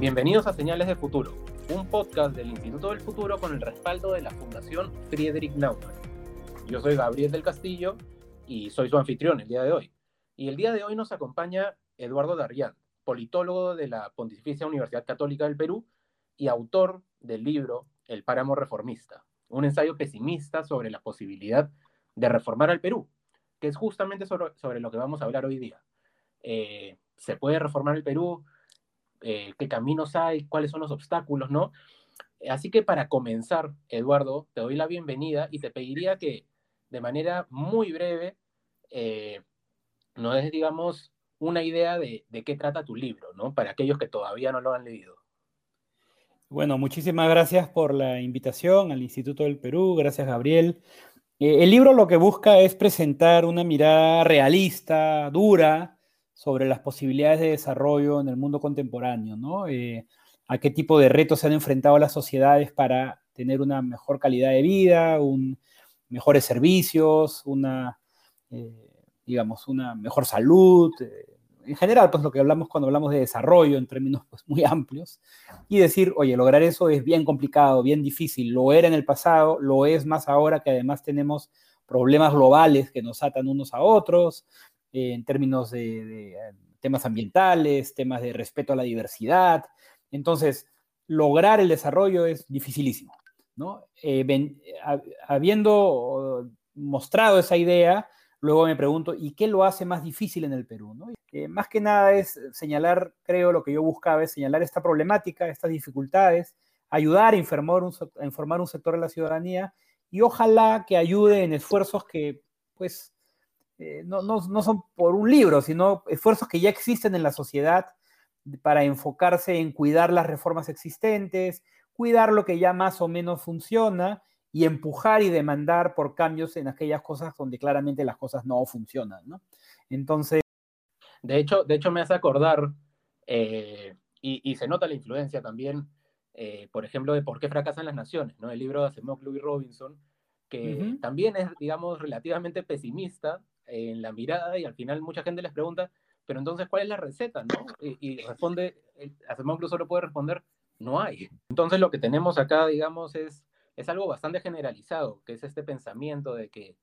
Bienvenidos a Señales de Futuro, un podcast del Instituto del Futuro con el respaldo de la Fundación Friedrich Naumann. Yo soy Gabriel del Castillo y soy su anfitrión el día de hoy. Y el día de hoy nos acompaña Eduardo Darrián, politólogo de la Pontificia Universidad Católica del Perú y autor del libro El páramo reformista, un ensayo pesimista sobre la posibilidad de reformar al Perú, que es justamente sobre, lo que vamos a hablar hoy día. Eh, ¿Se puede reformar el Perú? Eh, ¿Qué caminos hay? ¿Cuáles son los obstáculos? ¿no? Así que para comenzar, Eduardo, te doy la bienvenida y te pediría que de manera muy breve eh, nos des, digamos, una idea de, de, qué trata tu libro, ¿no? Para aquellos que todavía no lo han leído. Bueno, muchísimas gracias por la invitación al Instituto del Perú. Gracias, Gabriel. Eh, el libro lo que busca es presentar una mirada realista, dura, sobre las posibilidades de desarrollo en el mundo contemporáneo, ¿no? Eh, a qué tipo de retos se han enfrentado las sociedades para tener una mejor calidad de vida, mejores servicios, una, eh, digamos, una mejor salud, en general, pues lo que hablamos cuando hablamos de desarrollo en términos pues, muy amplios, y decir, oye, lograr eso es bien complicado, bien difícil, lo era en el pasado, lo es más ahora que además tenemos problemas globales que nos atan unos a otros, eh, en términos de, eh, temas ambientales, temas de respeto a la diversidad. Entonces, lograr el desarrollo es dificilísimo. ¿no? Eh, habiendo mostrado esa idea, luego me pregunto, ¿y qué lo hace más difícil en el Perú? ¿no? más que nada es señalar, creo, lo que yo buscaba es señalar esta problemática, estas dificultades, ayudar a informar un, a informar un sector de la ciudadanía y ojalá que ayude en esfuerzos que, pues, eh, no, no, no, son por un libro, sino esfuerzos que ya existen en la sociedad para enfocarse en cuidar las reformas existentes, cuidar lo que ya más o menos funciona y empujar y demandar por cambios en aquellas cosas donde claramente las cosas no funcionan, ¿no? Entonces, de hecho, de hecho me hace acordar, eh, y, se nota la influencia también, eh, por ejemplo, de por qué fracasan las naciones, ¿no? El libro de Asimov Louis Robinson, que también es, digamos, relativamente pesimista en la mirada y al final mucha gente les pregunta, pero entonces, ¿cuál es la receta, no? Y, responde, Asimov solo puede responder, no hay. Entonces, lo que tenemos acá, digamos, es, es algo bastante generalizado, que es este pensamiento de que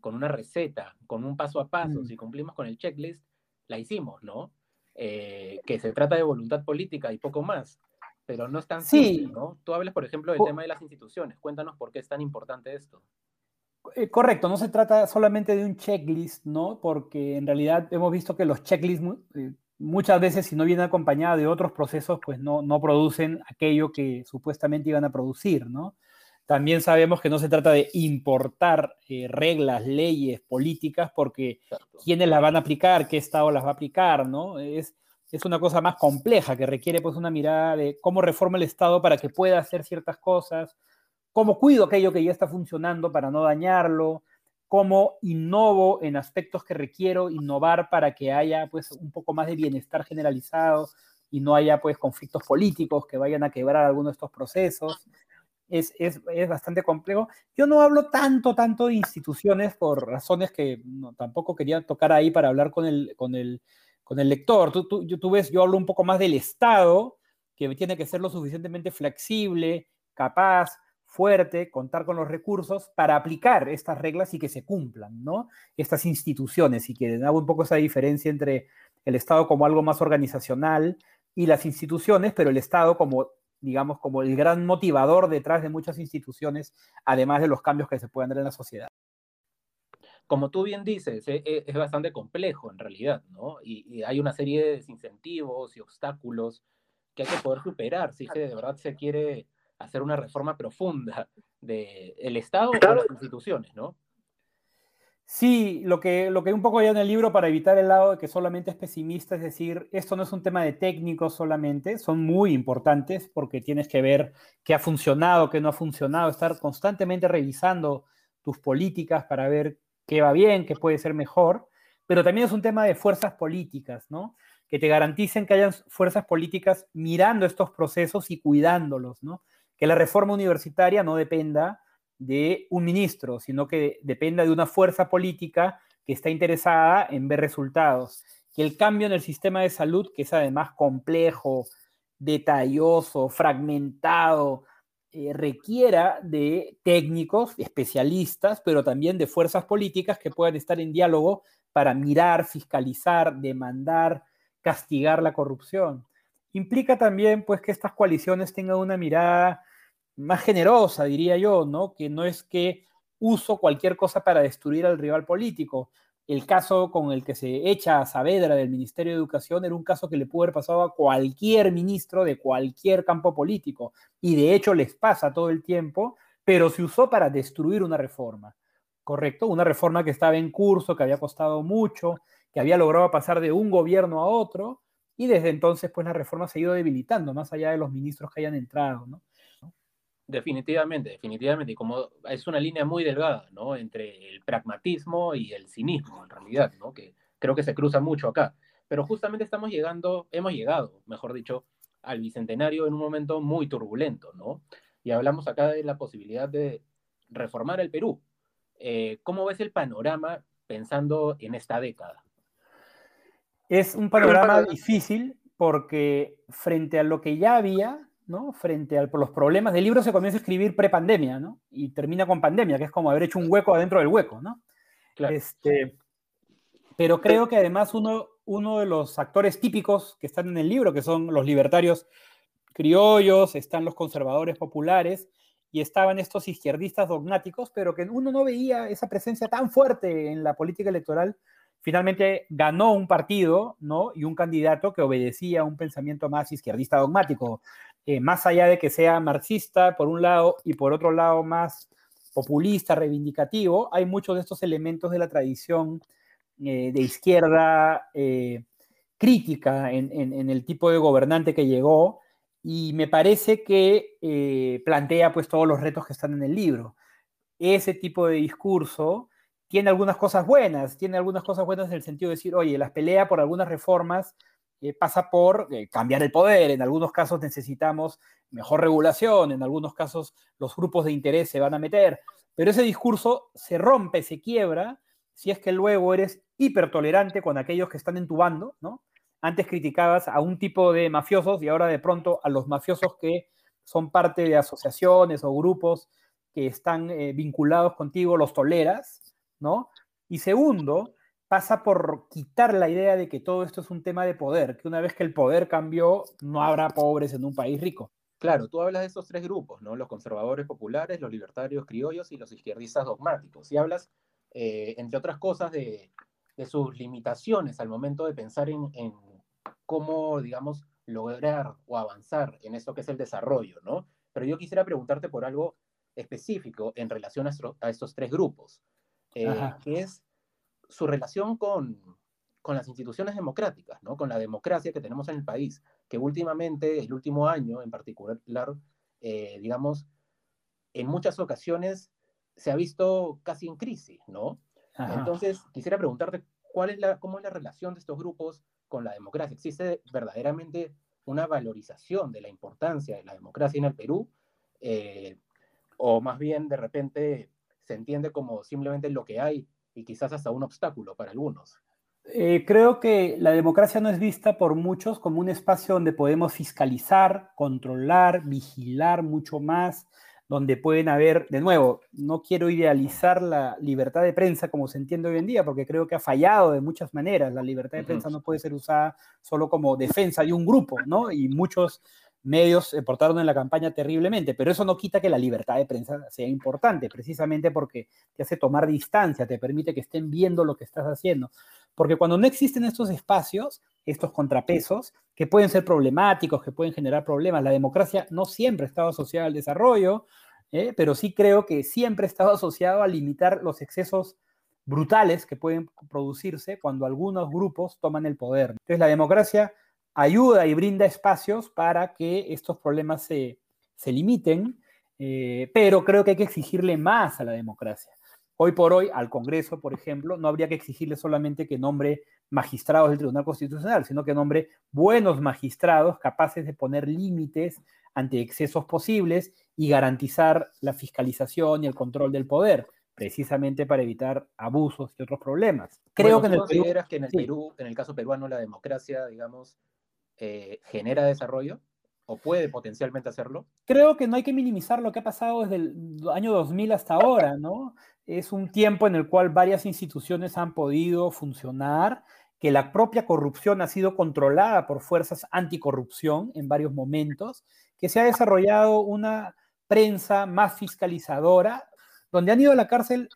con una receta, con un paso a paso, mm. si cumplimos con el checklist, la hicimos, ¿no? Eh, que se trata de voluntad política y poco más, pero no es tan sí. ¿no? Tú hablas, por ejemplo, del tema de las instituciones. Cuéntanos por qué es tan importante esto. Eh, correcto, no se trata solamente de un checklist, ¿no? Porque en realidad hemos visto que los checklists eh, muchas veces, si no vienen acompañados de otros procesos, pues no, no producen aquello que supuestamente iban a producir, ¿no? También sabemos que no se trata de importar eh, reglas, leyes, políticas, porque quiénes las van a aplicar, qué Estado las va a aplicar, ¿no? Es, es una cosa más compleja que requiere pues una mirada de cómo reforma el Estado para que pueda hacer ciertas cosas, cómo cuido aquello que ya está funcionando para no dañarlo, cómo innovo en aspectos que requiero innovar para que haya pues un poco más de bienestar generalizado y no haya pues conflictos políticos que vayan a quebrar algunos de estos procesos es, es, es, bastante complejo. Yo no hablo tanto, tanto de instituciones por razones que tampoco quería tocar ahí para hablar con el, con el, con el lector. Tú, tú, tú ves, yo hablo un poco más del Estado, que tiene que ser lo suficientemente flexible, capaz, fuerte, contar con los recursos para aplicar estas reglas y que se cumplan, ¿no? Estas instituciones, si quieren. Hago un poco esa diferencia entre el Estado como algo más organizacional y las instituciones, pero el Estado como digamos, como el gran motivador detrás de muchas instituciones, además de los cambios que se pueden dar en la sociedad. Como tú bien dices, e, e, es bastante complejo en realidad, ¿no? Y, hay una serie de desincentivos y obstáculos que hay que poder superar si de verdad se quiere hacer una reforma profunda del Estado o las instituciones, ¿no? Sí, lo que, lo que un poco ya en el libro para evitar el lado de que solamente es pesimista, es decir, esto no es un tema de técnicos solamente, son muy importantes porque tienes que ver qué ha funcionado, qué no ha funcionado, estar constantemente revisando tus políticas para ver qué va bien, qué puede ser mejor, pero también es un tema de fuerzas políticas, ¿no? Que te garanticen que hayan fuerzas políticas mirando estos procesos y cuidándolos, ¿no? Que la reforma universitaria no dependa de un ministro, sino que dependa de una fuerza política que está interesada en ver resultados. Que el cambio en el sistema de salud, que es además complejo, detalloso, fragmentado, eh, requiera de técnicos, especialistas, pero también de fuerzas políticas que puedan estar en diálogo para mirar, fiscalizar, demandar, castigar la corrupción. Implica también pues que estas coaliciones tengan una mirada más generosa, diría yo, ¿no? Que no es que uso cualquier cosa para destruir al rival político. El caso con el que se echa a Saavedra del Ministerio de Educación era un caso que le pudo haber pasado a cualquier ministro de cualquier campo político. Y de hecho les pasa todo el tiempo, pero se usó para destruir una reforma. ¿Correcto? Una reforma que estaba en curso, que había costado mucho, que había logrado pasar de un gobierno a otro, y desde entonces pues la reforma se ha ido debilitando, más allá de los ministros que hayan entrado, ¿no? Definitivamente, definitivamente. Y como es una línea muy delgada, ¿no? Entre el pragmatismo y el cinismo, en realidad, ¿no? Que creo que se cruza mucho acá. Pero justamente estamos llegando, hemos llegado, mejor dicho, al bicentenario en un momento muy turbulento, ¿no? Y hablamos acá de la posibilidad de reformar el Perú. Eh, ¿Cómo ves el panorama pensando en esta década? Es un panorama difícil porque frente a lo que ya había, Frente a los problemas del libro se comienza a escribir prepandemia, ¿no? Y termina con pandemia, que es como haber hecho un hueco adentro del hueco, ¿no? Este, pero creo que además uno, uno de los actores típicos que están en el libro, que son los libertarios criollos, están los conservadores populares y estaban estos izquierdistas dogmáticos, pero que uno no veía esa presencia tan fuerte en la política electoral. Finalmente ganó un partido, ¿no? Y un candidato que obedecía a un pensamiento más izquierdista dogmático. Eh, más allá de que sea marxista por un lado y por otro lado más populista, reivindicativo, hay muchos de estos elementos de la tradición eh, de izquierda eh, crítica en, el tipo de gobernante que llegó y me parece que plantea pues todos los retos que están en el libro. Ese tipo de discurso tiene algunas cosas buenas, tiene algunas cosas buenas en el sentido de decir, oye, las pelea por algunas reformas eh, pasa por eh, cambiar el poder. En algunos casos necesitamos mejor regulación, en algunos casos los grupos de interés se van a meter, pero ese discurso se rompe, se quiebra, si es que luego eres hipertolerante con aquellos que están en tu bando. Antes criticabas a un tipo de mafiosos y ahora de pronto a los mafiosos que son parte de asociaciones o grupos que están eh, vinculados contigo, los toleras, ¿no? Y segundo, pasa por quitar la idea de que todo esto es un tema de poder, que una vez que el poder cambió, no habrá pobres en un país rico. Claro, tú hablas de esos tres grupos, ¿no? Los conservadores populares, los libertarios criollos y los izquierdistas dogmáticos. Y hablas, eh, entre otras cosas, de, sus limitaciones al momento de pensar en, cómo, digamos, lograr o avanzar en esto que es el desarrollo, ¿no? Pero yo quisiera preguntarte por algo específico en relación a, estos tres grupos, eh, que es su relación con, con las instituciones democráticas, ¿no? con la democracia que tenemos en el país, que últimamente, el último año en particular, eh, digamos, en muchas ocasiones se ha visto casi en crisis, ¿no? Entonces, quisiera preguntarte, ¿cuál es la, ¿cómo es la relación de estos grupos con la democracia? ¿Existe verdaderamente una valorización de la importancia de la democracia en el Perú? Eh, ¿O más bien, de repente, se entiende como simplemente lo que hay y quizás hasta un obstáculo para algunos. Eh, creo que la democracia no es vista por muchos como un espacio donde podemos fiscalizar, controlar, vigilar mucho más, donde pueden haber, de nuevo, no quiero idealizar la libertad de prensa como se entiende hoy en día, porque creo que ha fallado de muchas maneras. La libertad de prensa no puede ser usada solo como defensa de un grupo, ¿no? Y muchos medios se portaron en la campaña terriblemente, pero eso no quita que la libertad de prensa sea importante, precisamente porque te hace tomar distancia, te permite que estén viendo lo que estás haciendo. Porque cuando no existen estos espacios, estos contrapesos, que pueden ser problemáticos, que pueden generar problemas, la democracia no siempre ha estado asociada al desarrollo, ¿eh? pero sí creo que siempre ha estado asociado a limitar los excesos brutales que pueden producirse cuando algunos grupos toman el poder. Entonces la democracia ayuda y brinda espacios para que estos problemas se, limiten, eh, pero creo que hay que exigirle más a la democracia. Hoy por hoy, al Congreso, por ejemplo, no habría que exigirle solamente que nombre magistrados del Tribunal Constitucional, sino que nombre buenos magistrados capaces de poner límites ante excesos posibles y garantizar la fiscalización y el control del poder, precisamente para evitar abusos y otros problemas. Creo que en el que en el Perú, en el caso peruano, la democracia, digamos, eh, genera desarrollo? ¿O puede potencialmente hacerlo? Creo que no hay que minimizar lo que ha pasado desde el año 2000 hasta ahora, ¿no? Es un tiempo en el cual varias instituciones han podido funcionar, que la propia corrupción ha sido controlada por fuerzas anticorrupción en varios momentos, que se ha desarrollado una prensa más fiscalizadora, donde han ido a la cárcel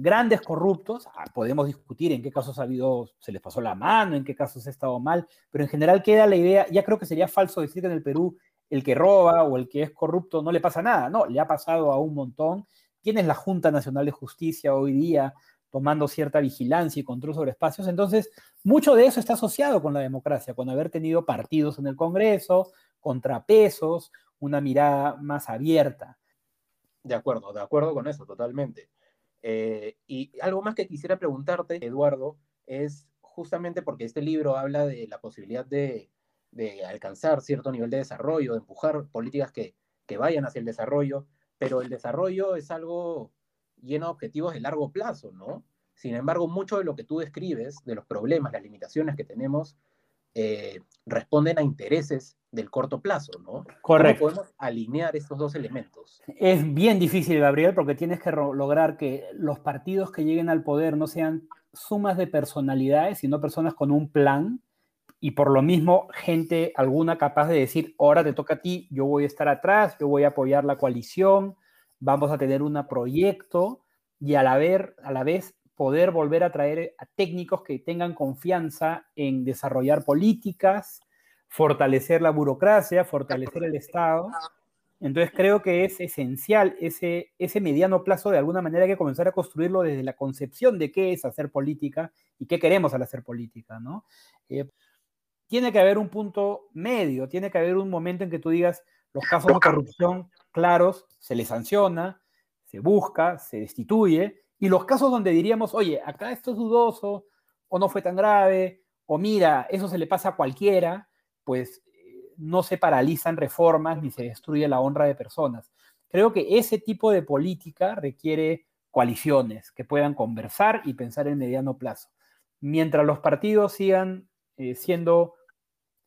grandes corruptos, ah, podemos discutir en qué casos ha habido, se les pasó la mano, en qué casos ha estado mal, pero en general queda la idea, ya creo que sería falso decir que en el Perú el que roba o el que es corrupto no le pasa nada, no, le ha pasado a un montón. Tienes la Junta Nacional de Justicia hoy día tomando cierta vigilancia y control sobre espacios, entonces mucho de eso está asociado con la democracia, con haber tenido partidos en el Congreso, contrapesos, una mirada más abierta. De acuerdo, de acuerdo con eso, totalmente. Eh, y algo más que quisiera preguntarte, Eduardo, es justamente porque este libro habla de la posibilidad de, alcanzar cierto nivel de desarrollo, de empujar políticas que, vayan hacia el desarrollo, pero el desarrollo es algo lleno de objetivos de largo plazo, ¿no? Sin embargo, mucho de lo que tú describes, de los problemas, las limitaciones que tenemos, eh, responden a intereses del corto plazo, ¿no? Correcto. ¿Cómo podemos alinear estos dos elementos? Es bien difícil, Gabriel, porque tienes que lograr que los partidos que lleguen al poder no sean sumas de personalidades, sino personas con un plan y por lo mismo gente alguna capaz de decir, ahora te toca a ti, yo voy a estar atrás, yo voy a apoyar la coalición, vamos a tener un proyecto y a la, a la vez poder volver a traer a técnicos que tengan confianza en desarrollar políticas, fortalecer la burocracia, fortalecer el Estado. Entonces creo que es esencial ese, ese mediano plazo, de alguna manera hay que comenzar a construirlo desde la concepción de qué es hacer política y qué queremos al hacer política, ¿no? Eh, tiene que haber un punto medio, tiene que haber un momento en que tú digas, los casos de corrupción claros, se les sanciona, se busca, se destituye, y los casos donde diríamos, oye, acá esto es dudoso, o no fue tan grave, o mira, eso se le pasa a cualquiera, pues eh, no se paralizan reformas ni se destruye la honra de personas. Creo que ese tipo de política requiere coaliciones que puedan conversar y pensar en mediano plazo. Mientras los partidos sigan eh, siendo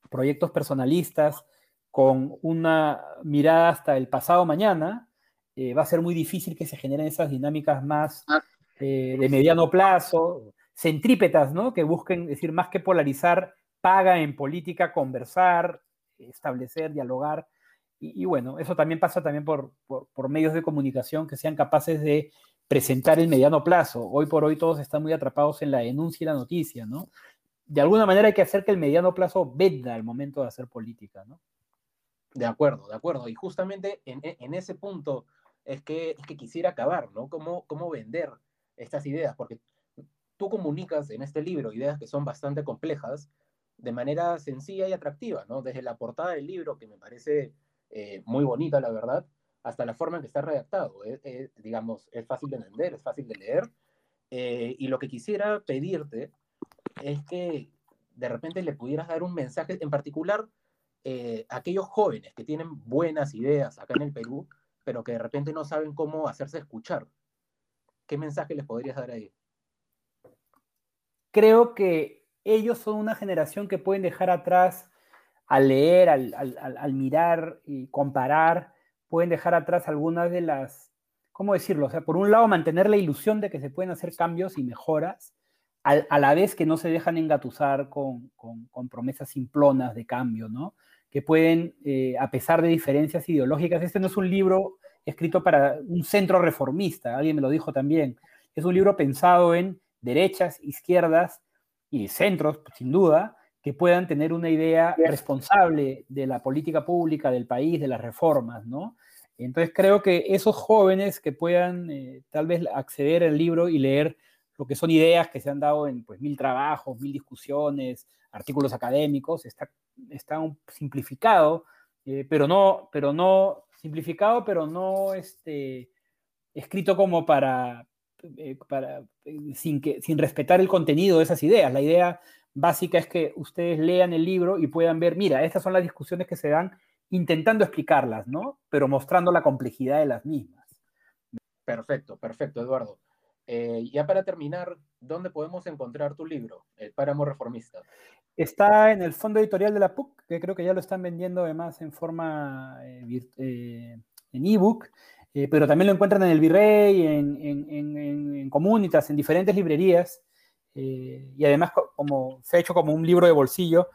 proyectos personalistas con una mirada hasta el pasado mañana, eh, va a ser muy difícil que se generen esas dinámicas más ah. eh, de mediano plazo, centrípetas, ¿no? Que busquen, decir, más que polarizar, paga en política conversar, establecer, dialogar. Y, bueno, eso también pasa también por, por, medios de comunicación que sean capaces de presentar el mediano plazo. Hoy por hoy todos están muy atrapados en la denuncia y la noticia, ¿no? De alguna manera hay que hacer que el mediano plazo venda al momento de hacer política, ¿no? De acuerdo, de acuerdo. Y justamente en, en ese punto es que, que quisiera acabar, ¿no? ¿Cómo, ¿Cómo vender estas ideas? Porque tú comunicas en este libro ideas que son bastante complejas de manera sencilla y atractiva, ¿no? Desde la portada del libro, que me parece eh, muy bonita, la verdad, hasta la forma en que está redactado. Eh, eh, digamos, es fácil de entender, es fácil de leer. y lo que quisiera pedirte es que de repente le pudieras dar un mensaje, en particular a aquellos jóvenes que tienen buenas ideas acá en el Perú, pero que de repente no saben cómo hacerse escuchar. ¿Qué mensaje les podrías dar ahí? Creo que ellos son una generación que pueden dejar atrás al leer, al, mirar y comparar, pueden dejar atrás algunas de las, ¿cómo decirlo? O sea, por un lado, mantener la ilusión de que se pueden hacer cambios y mejoras, a la vez que no se dejan engatusar con, con promesas simplonas de cambio, ¿no? que pueden, eh, a pesar de diferencias ideológicas, este no es un libro escrito para un centro reformista, alguien me lo dijo también, es un libro pensado en derechas, izquierdas y centros, sin duda, que puedan tener una idea responsable de la política pública del país, de las reformas, ¿no? Entonces creo que esos jóvenes que puedan eh, tal vez acceder al libro y leer lo que son ideas que se han dado en pues, mil trabajos, mil discusiones, artículos académicos, está, está un simplificado, eh, pero, no, pero no simplificado, pero no este, escrito como para, eh, para eh, sin, que, sin respetar el contenido de esas ideas. La idea básica es que ustedes lean el libro y puedan ver, mira, estas son las discusiones que se dan intentando explicarlas, ¿no? Pero mostrando la complejidad de las mismas. Perfecto, perfecto, Eduardo. Eh, ya para terminar, ¿dónde podemos encontrar tu libro, El Páramo Reformista? Está en el fondo editorial de la PUC, que creo que ya lo están vendiendo además en forma eh, eh, en ebook, eh, pero también lo encuentran en el Virrey, en, en, en, Comunitas, en diferentes librerías. y además, como se ha hecho como un libro de bolsillo,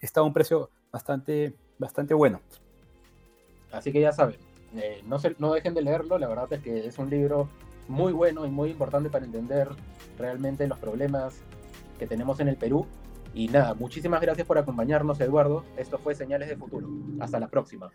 está a un precio bastante, bastante bueno. Así que ya saben, no, se, no dejen de leerlo, la verdad es que es un libro muy bueno y muy importante para entender realmente los problemas que tenemos en el Perú. Y nada, muchísimas gracias por acompañarnos, Eduardo. Esto fue Señales de Futuro. Hasta la próxima.